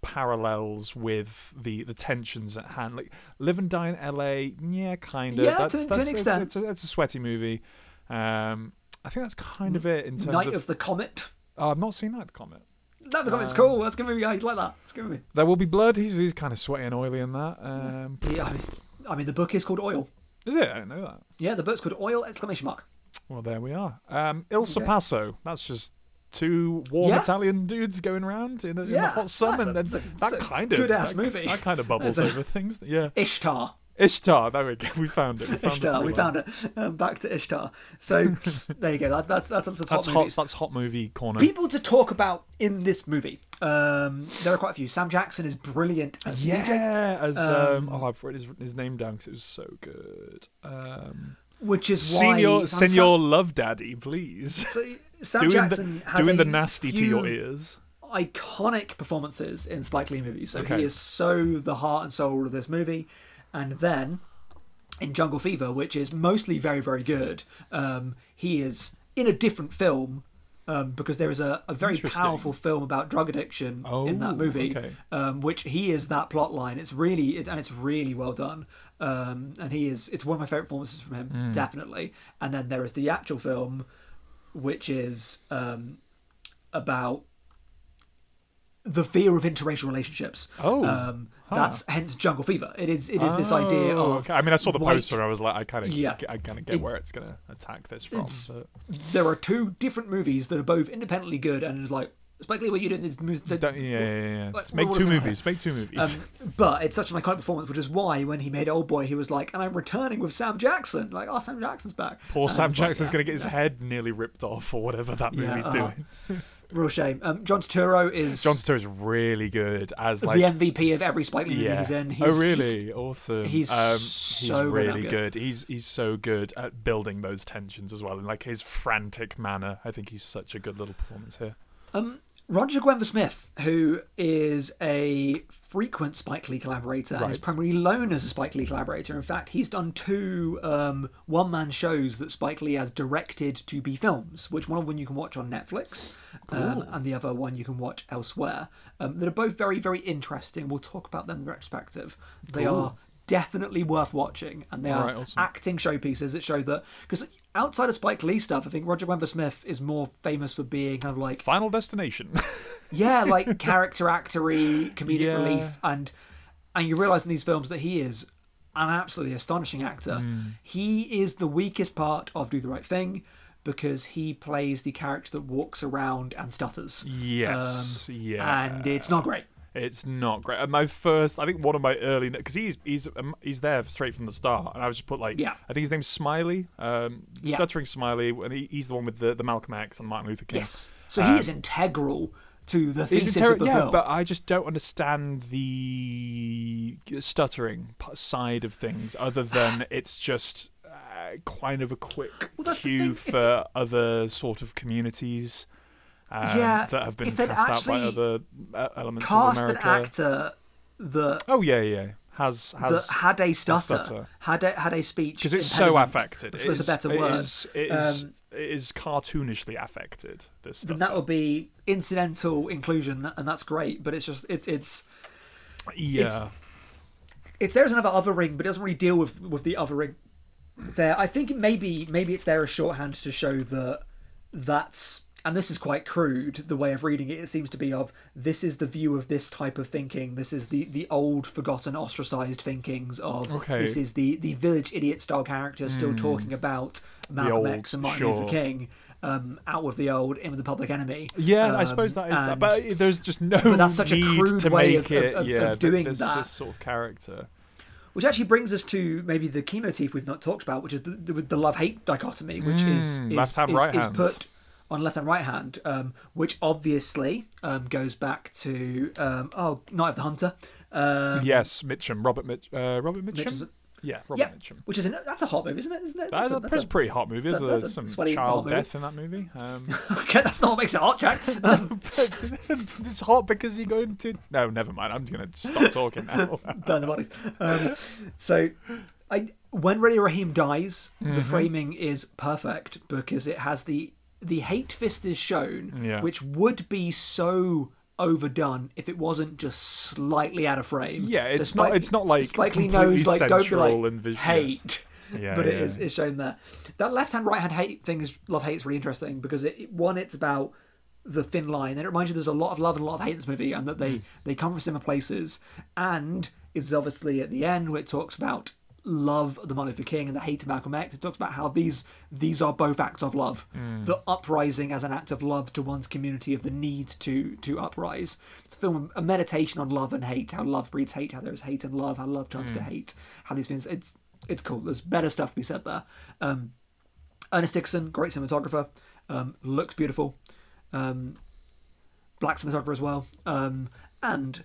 parallels with the the tensions at hand. Like Live and Die in L.A. Yeah, kind of. Yeah, that's, to- to an extent. It's a, it's a sweaty movie. Um, I think that's kind of it in terms Night of. of the Comet. oh, I've not seen that Comet. Night of the Comet's Um, cool. That's a good movie. I like that. It's a good movie. There will be blood. He's he's kind of sweaty and oily in that. Um, Yeah, I mean, the book is called Oil. is it? I didn't know that. Yeah, the book's called Oil! Exclamation mark. Well, there we are. Um, Il Okay. Sorpasso. That's just two warm Yeah. Italian dudes going around in, a, in the Yeah, hot sun, that's and a- then that kind of good-ass movie. That kind of bubbles a- over things. Yeah, Ishtar. Ishtar. There we go. We found it. We found Ishtar. We found it. Um, back to Ishtar. So there you go. That's that's that's, that's, That's hot hot. That's hot movie corner. People to talk about in this movie. Um, there are quite a few. Sam Jackson is brilliant. As DJ, yeah, as um, Um, oh, I've written his, his name down because it was so good. Um, which is why Señor, Sam- Love Daddy, please. So, Sam doing Jackson the has doing the nasty to your ears. iconic performances in Spike Lee movies. So Okay. he is so the heart and soul of this movie. And then in Jungle Fever, which is mostly very, very good, um, he is in a different film. Um, because there is a, a very powerful film about drug addiction in that Oh, movie, okay. um, which he is that plot line. It's really it, and it's really well done. Um, and he is it's one of my favorite performances from him, Hmm. definitely. And then there is the actual film, which is um, about the fear of interracial relationships. Oh, um, huh. that's hence Jungle Fever. It is it is this idea Oh, of okay. I mean, I saw the white- poster. I was like, I kind of, Yeah. I kind of get It- where it's gonna attack this from. But there are two different movies that are both independently good and it's like Spike Lee, what you doing? These movies that- don't, yeah, yeah, yeah. yeah. Like, Let's make two movies. Make two movies. Um, but it's such an iconic performance, which is why when he made Old Boy, he was like, "And I'm returning with Sam Jackson." Like, oh, Sam Jackson's back. Poor And Sam like, Jackson's yeah, gonna get his yeah. head nearly ripped off or whatever that Yeah, movie's uh-huh. doing. Real shame. Um, John Turturro is John Turturro is really good as like the MVP of every Spike Lee movie he's in. He's, oh really? awesome. he's um, so he's really good. good. He's he's so good at building those tensions as well, and like his frantic manner. I think he's such a good little performance here. Um, Roger Guenveur Smith, who is a frequent Spike Lee collaborator and is primarily known as a Spike Lee collaborator. In fact, he's done two um, one-man shows that Spike Lee has directed to be films, which one of them you can watch on Netflix, um, and the other one you can watch elsewhere. Um, that are both very, very interesting. We'll talk about them in retrospective. They are definitely worth watching, and they are Alright, awesome. acting showpieces that show that because outside of Spike Lee stuff, I think Roger Guenveur Smith is more famous for being kind of like Final Destination. yeah, like character actory, comedic Yeah. relief, and and you realise in these films that he is an absolutely astonishing actor. Hmm. He is the weakest part of Do the Right Thing because he plays the character that walks around and stutters. yes. yeah. And it's not great. It's not great. And my first, I think one of my early, because he's he's um, he's there straight from the start, and I was just put like, Yeah. I think his name's Smiley, um, Yeah. stuttering Smiley, and he, he's the one with the, the Malcolm X and Martin Luther King. Yes. So he is integral to the He's thesis inter- of the yeah, film. but I just don't understand the stuttering side of things, other than it's just uh, kind of a quick the cue for other sort of communities. Um, Yeah, that have been cast out by other uh, elements Cast of an America. actor that Oh yeah, yeah, has has that had a stutter, stutter. had a had a speech because it's so affected. Which It was a better it word. is- it is Um, it is cartoonishly affected. This then that would be incidental inclusion, and that's great. But it's just it's it's yeah. it's there as another othering, but it doesn't really deal with with the othering there. I think maybe maybe it's there as shorthand to show that that's and this is quite crude the way of reading it. It seems to be of this is the view of this type of thinking. This is the the old forgotten ostracized thinkings of Okay. Hmm. this is the the village idiot style character still talking about Malcolm old, X and Martin sure. Luther King. Um, out with the old, in with the public enemy. Yeah, I Um, suppose that is that, but there's just no But that's such a crude way of- it. of- of- yeah, of doing this, that. this sort of character. Which actually brings us to maybe the key motif we've not talked about, which is the, the, the love hate dichotomy, which is, Mm, is, left hand, is, right is put on left and right hand, um, which obviously um, goes back to um, oh Night of the Hunter. Um, yes, Mitchum, Robert Mitch, uh, Robert Mitchum. is, yeah, Robert yeah, Mitchum. which is an, that's a hot movie, isn't it? Isn't it? That's, a, that's that's a pretty hot movie. that's There's, a- there's some child death in that movie. Um, okay, that's not what makes it hot, Jack. Um, it's hot because you're going to. No, never mind. I'm gonna stop talking now. burn the bodies. Um, so, I when Radio Raheem dies, Mm-hmm. the framing is perfect because it has the the hate fist is shown, Yeah. which would be so overdone if it wasn't just slightly out of frame. Yeah, So it's not- it's not, like, Spike completely knows like don't be like and vis- yeah. hate. Yeah, but it yeah. is is shown there. That left hand right hand hate thing is love hate is really interesting because it, it- one it's about the thin line and it reminds you there's a lot of love and a lot of hate in this movie and that they Mm. they come from similar places and it's obviously at the end where it talks about love of the Martin Luther King and the hate of Malcolm X. It talks about how these these are both acts of love. Mm. The uprising as an act of love to one's community of the need to to uprise. It's a film a meditation on love and hate, how love breeds hate, how there's hate and love, how love turns Mm. to hate, how these things it's it's cool. There's better stuff to be said there. Um, Ernest Dickerson, great cinematographer, um, looks beautiful. Um, black cinematographer as well. Um, and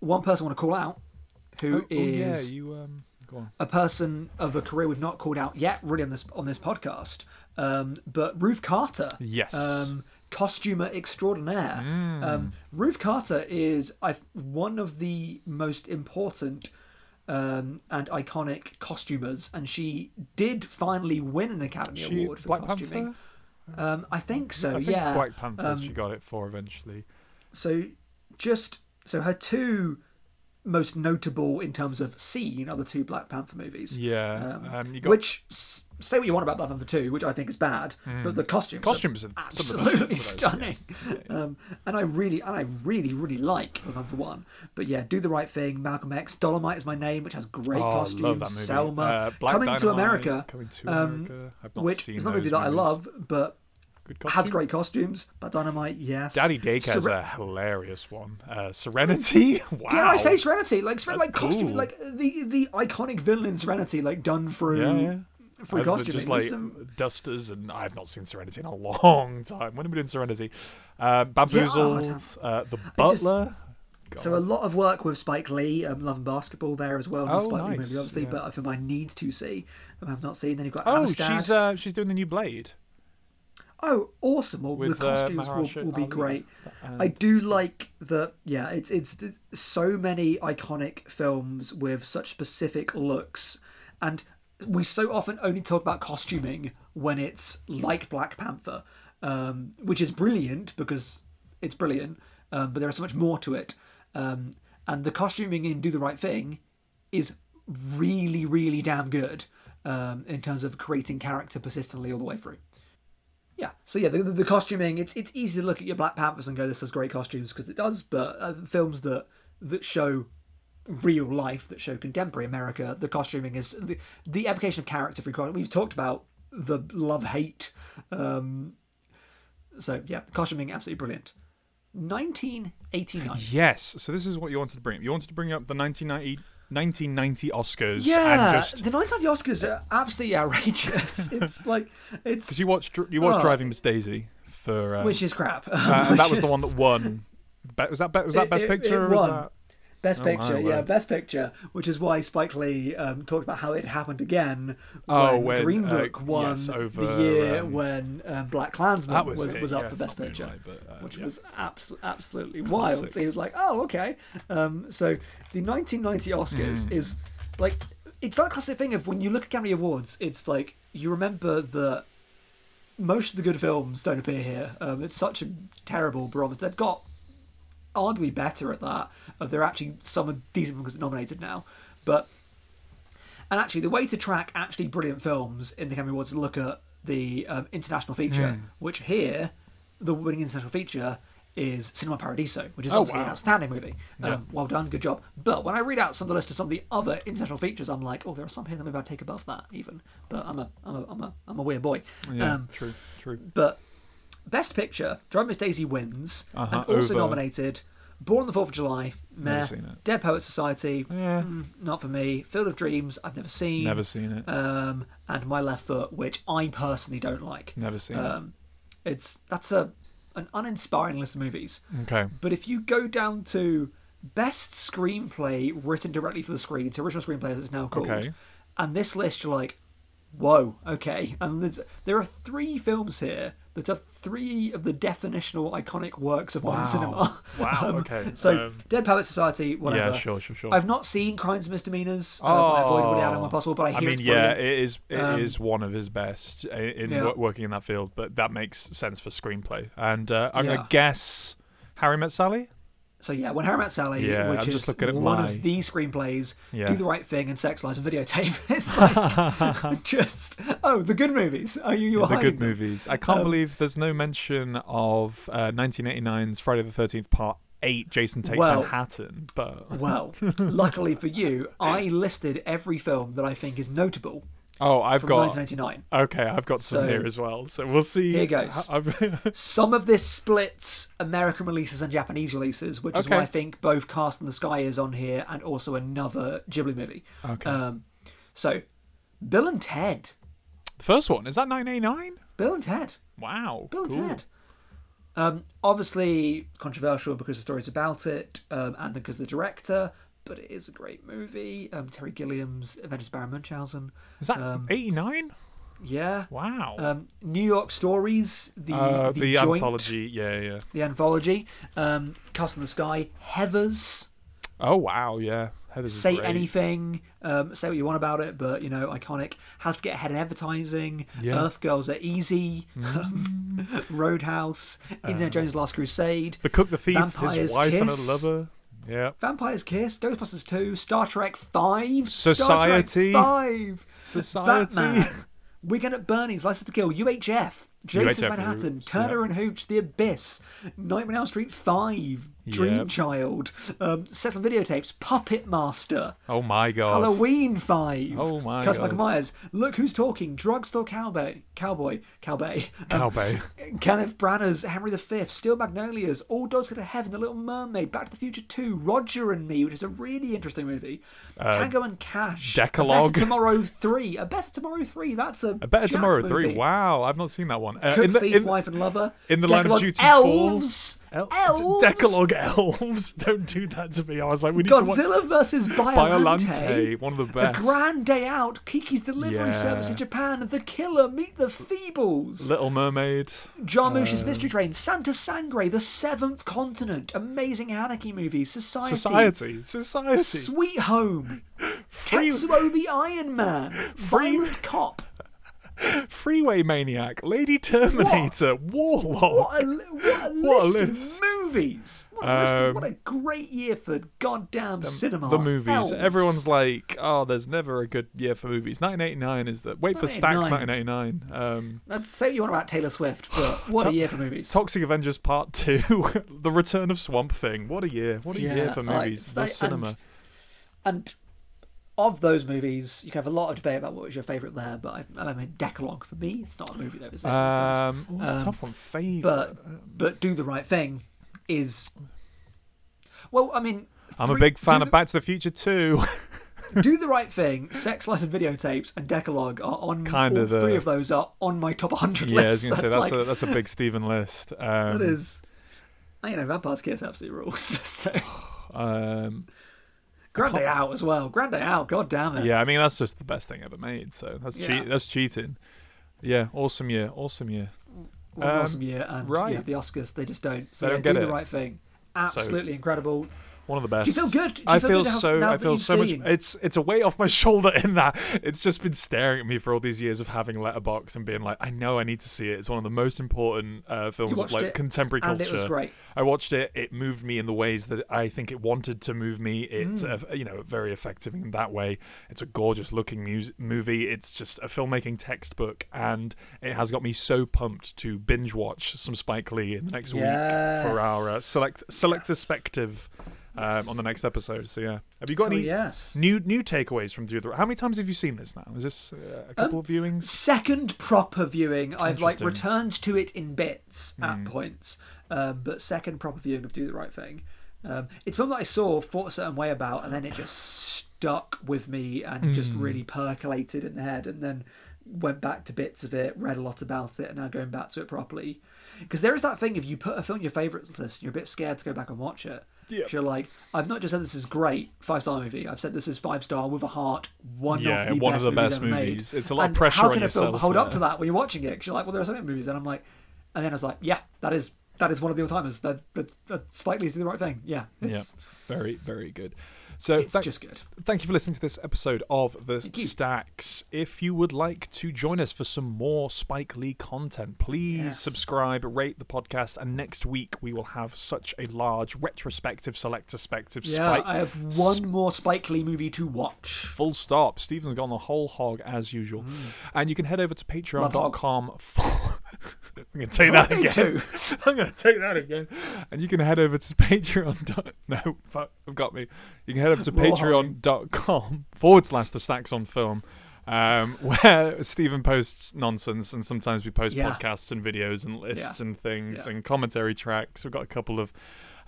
one person I want to call out, who oh, oh, yeah, you um. A person of a career we've not called out yet, really on this on this podcast. Um, but Ruth Carter, Yes. um, costumer extraordinaire. Um, Ruth Carter is I one of the most important um, and iconic costumers, and she did finally win an Academy She, Award for Black costuming. Um, I think so. I think yeah. Black Panther. Um, she got it for eventually. So just so her two most notable in terms of scene are the two Black Panther movies. Yeah, Um, um, you got which say what you want about Black Panther two, which I think is bad, but the costumes, costumes. Are some of the best absolutely those, stunning. yeah. Um, and I really, and I really, really like Black Panther one. But yeah, do the right thing. Malcolm X, Dolemite is my name, which has great Oh, costumes. love that movie. Selma, Uh, Black coming to America, Coming to um, America. I've not which seen is not a movie that I love, but has great costumes. But Dynamite, yes. Daddy Dake has a hilarious one. Uh, Serenity. wow. Dare I say Serenity? Like, That's like costume, like the the iconic villain in Serenity, like done through Yeah, yeah. I've costuming. just like some- dusters, and I've not seen Serenity in a long time. When have we doing Serenity? Um, Bamboozled, uh, The Butler. So a lot of work with Spike Lee, um, Love and Basketball there as well. Not Oh, Spike Lee nice, movie, obviously, yeah. but for my need to see, um, I have not seen. Then you've got oh, Amistad. she's uh, she's doing the new Blade. Oh, awesome! Well, With, the uh, costumes Mahershala will, will be Ali great. and- I do like the yeah. It's it's so many iconic films with such specific looks, and we so often only talk about costuming when it's like Black Panther, um, which is brilliant because it's brilliant, um, but there is so much more to it. Um, and the costuming in Do the Right Thing is really, really damn good um, in terms of creating character persistently all the way through. Yeah, so yeah, the, the, costuming it's it's easy to look at your Black Panthers and go, "This has great costumes" because it does. But uh, films that that show real life, that show contemporary America, the costuming is the the application of character costume. We've talked about the love hate. Um, so yeah, the costuming absolutely brilliant. 1989. Yes. So this is what you wanted to bring up. You wanted to bring up the 1990, 1990 Oscars Yeah, and just the 1990 Oscars are absolutely outrageous. it's like it's because you watched you watched Oh. Driving Miss Daisy for uh, which is crap. uh, and that was the one that won. Be- was that be- was that It- Best it- Picture it or was won. that? Best Oh, Picture, yeah. Best Picture, which is why Spike Lee um, talked about how it happened again when, Oh, when, Green uh, Book won yes, over, the year um, when um, BlacKkKlansman was, was, was, up yeah, for Best Picture, Moonlight, but, uh, which yeah. was abs- absolutely wild. So he was like, "Oh, okay." Um, so the 1990 Oscars Hmm. is like it's that classic thing of when you look at Academy Awards, it's like you remember that most of the good films don't appear here. Um, it's such a terrible barometer. They've got arguably better at that. Uh, they're actually some of decent films nominated now, but and actually the way to track actually brilliant films in the Academy Awards is to look at the um, international feature, Hmm. which here the winning international feature is Cinema Paradiso, which is Oh, obviously an outstanding movie. Yeah. Um, well done, good job. But when I read out some of the list of some of the other international features, I'm like, oh, there are some here that maybe I'd take above that even. But I'm a I'm a I'm a I'm a weird boy. Yeah, Um, true, true. but Best Picture, Drive Miss Daisy wins, Uh-huh, and also over- nominated Born on the Fourth of July, meh. Never seen it. Dead Poets Society, Yeah, mm, not for me. Field of Dreams, I've never seen. never seen it. Um, and My Left Foot, which I personally don't like. never seen Um, it's that's a an uninspiring list of movies. Okay. But if you go down to best screenplay written directly for the screen, it's original screenplay as it's now called, Okay. and this list you're like, whoa, okay. And there's, there are three films here that are three of the definitional iconic works of modern Wow. cinema. Wow, Um, okay, So um, Dead Poet Society, whatever. Yeah, sure, sure, sure. I've not seen Crimes and Misdemeanors. um, I avoid Woody Allen when possible, but I I mean, it's yeah, it is. It is Um, one of his best in Yeah. wo- working in that field, but that makes sense for screenplay. And uh, I'm Yeah. gonna guess Harry Met Sally. So yeah, when Harry Met Sally, Yeah, which I'm is looking at one of the screenplays, Yeah. Do the Right Thing and Sex Lies and Videotape. It's like just oh, the good movies. Are you? You're the good them. movies. I can't Um, believe there's no mention of uh, 1989's Friday the 13th Part Eight. Jason Takes Well- Manhattan, but Well, luckily for you, I listed every film that I think is notable oh, I've got 1989. okay, I've got some So- here as well. So we'll see. Here goes. Some of this splits American releases and Japanese releases, which is why I think both Castle in the Sky is on here and also another Ghibli movie. okay. Um, so, Bill and Ted. the first one is that 1989. Bill and Ted. Wow, Bill cool. and Ted. Um, obviously controversial because the story's about it, um, and because the director, but it is a great movie. Um, Terry Gilliam's Adventures of Baron Munchausen. Is that Um, 89? Yeah. Wow. Um, New York Stories, the uh, the, the joint, anthology, yeah, yeah. the anthology, um, Castle in the Sky, Heathers, Oh wow, yeah. Heather's is Say. Anything, um, say what you want about it, but you know, iconic. How to Get Ahead in Advertising, Yeah. Earth Girls Are Easy, um, Roadhouse, Indiana Jones' Last Crusade, The cook, the thief, Vampire's his wife and a lover. Yeah. Vampire's Kiss, Ghostbusters 2, Star Trek 5, Society. Star Trek 5, Society. Batman, Weekend at Bernie's, License to Kill, UHF, Jason UHF, Manhattan, Turner yeah. and Hooch, The Abyss, Nightmare on Elm Street 5, Dream Yep. Child, um, Set on Videotapes, Puppet Master, Oh my god. Halloween 5, Oh my Curse God. Michael Myers, Look Who's Talking, Drugstore Cowboy, Cowboy, Cowboy, um, Kenneth Branagh's Henry V, Steel Magnolias, All Dogs Go to Heaven, The Little Mermaid, Back to the Future 2, Roger and Me, which is a really interesting movie, Tango and Cash, Uh, Decalogue. A Better Tomorrow 3, A Better Tomorrow 3, that's a A Better Jack Tomorrow movie. 3. Wow, I've not seen that one. Uh, Cook, in the, Thief, in, Wife and Lover, in the line of Decalogue, duty Elves, El- Elves? Decalogue elves. Don't do that to me. I was like, we need to Godzilla versus Biolante. Biolante, one of the A best. Grand Day Out, Kiki's Delivery Yeah. Service in Japan, The Killer, Meet the Feebles, Little Mermaid. Jarmusch's Um, Mystery Train, Santa Sangre, The Seventh Continent, Amazing Anarchy Movies, Society, Society. Society. Sweet Home, Free- Tetsuo the Iron Man, Free- Violent Cop. Freeway Maniac. Lady Terminator. Warlord. What a, what a, What a list, list. of movies! What a, list of, Um, what a great year for goddamn cinema. The movies. Elves. Everyone's like, oh, there's never a good year for movies. 1989 is the. Wait for Stacks 1989. Um, Let's say what you want about Taylor Swift, but what a To- year for movies. Toxic Avengers Part 2. the Return of Swamp Thing. What a year. What a year Yeah, for like, movies. they- the cinema. And- of those movies, you can have a lot of debate about what was your favourite there, but I, I mean, Decalogue for me, it's not a movie that was there. Um, oh, it's a Um, tough one. Favorite. but but Do the Right Thing is. Well, I mean. I'm a big fan of Back to the Future too. Do the Right Thing, Sex, Light and Videotapes, and Decalogue are on. Kind of the- three of those are on my top 100 yeah, I was going to say, That's that's, like, a, that's a big Stephen list. Um, That is. You know, Vampire's Kiss absolutely rules. so, Um, Grand Day Out as well. Grand Day Out, god damn it. yeah, I mean, that's just the best thing ever made. So that's, Yeah. cheat, that's cheating. Yeah, awesome year. Awesome year. Um, awesome year. And right. yeah, the Oscars, they just don't. So They yeah, don't get do it. the right thing. Absolutely incredible. One of the best. Do you feel good? You I feel feel so. I feel so much. It's it's a weight off my shoulder in that it's just been staring at me for all these years of having Letterboxd and being like, I know I need to see it. It's one of the most important uh, films of like contemporary culture. it was great. I watched it. It moved me in the ways that I think it wanted to move me. It's Mm. uh, you know very effective in that way. It's a gorgeous looking mus- movie. It's just a filmmaking textbook, and it has got me so pumped to binge watch some Spike Lee in the next week for our uh, select select Yes. perspective um, on the next episode. So yeah, have you got Oh, any yes. new new takeaways from Do the? Right? How many times have you seen this now? Is this uh, a couple of viewings? Second proper viewing, I've like returned to it in bits Hmm. at points, um, but second proper viewing of Do the Right Thing. Um, it's one that I saw, thought a certain way about, and then it just stuck with me and just Hmm. really percolated in the head, and then went back to bits of it, read a lot about it, and now going back to it properly. Because there is that thing if you put a film on your favourites list, and you're a bit scared to go back and watch it. Yeah. You're like, I've not just said this is great, five star movie. I've said this is five star with a heart. One Yeah, of the one of best the movies best ever made. movies. It's a lot of And pressure how on can a film hold up to that when you're watching it? Because you're like, well, there are so many movies, and I'm like, and then I was like, yeah, that is that is one of the all timers. That that, that Spike Lee's do the right thing. Yeah, Yeah, it's, very very good. So it's thank- just good. Thank you for listening to this episode of The you. Stacks. If you would like to join us for some more Spike Lee content, please Yes. subscribe, rate the podcast, and next week we will have such a large retrospective, selectrospective Yeah, Spike. I have one more Spike Lee movie to watch. Full stop. Stephen's gone the whole hog as usual. Mm. And you can head over to patreon.com for. I'm going to take that again. I'm going to take that again. And you can head over to Patreon. dot- No, fuck, I've got me. You can head over to patreon.com forward slash the stacks on film. Um, where Stephen posts nonsense, and sometimes we post Yeah. podcasts and videos and lists Yeah. and things Yeah. and commentary tracks. We've got a couple of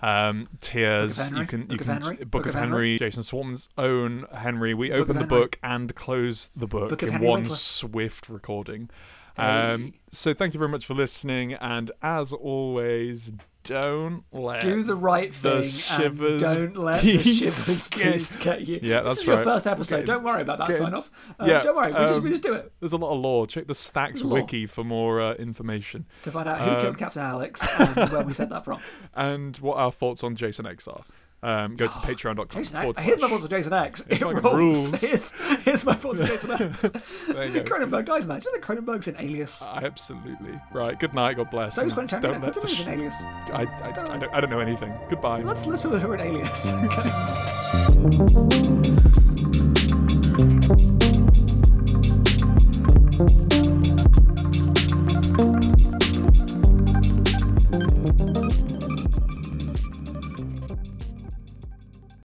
um, tiers. Henry, You can, Book you of can Henry, Book, Book of Henry, Henry. Jason Swartman's own Henry. We Book open the book and close the book, Book in one Winkler. swift recording. Um, so thank you very much for listening, and as always, don't let Do the right the thing shivers and don't let the shivers beast get you. Yeah, this that's is your first episode. Okay. Don't worry about that Getting- sign off. Uh, Yeah, don't worry. We just we um, just do it There's a lot of lore. Check the Stacks wiki for more uh, information to find out who Um, killed Captain Alex and where we said that from. and what our thoughts on Jason X are. Um, go to patreon.com Jason X. Here's my thoughts on Jason X. It, fucking rules. rules. Here's, here's my thoughts of Jason X. There you go. Cronenberg dies in that. Do you know that Cronenberg's in Alias? Absolutely. Right. Good night. God bless. so is Quentin don't Tarantino. let Quentin the Tarantino's in Alias. I, I, I, don't, I don't know anything. Goodbye. Let's let's put who are in Alias. Okay.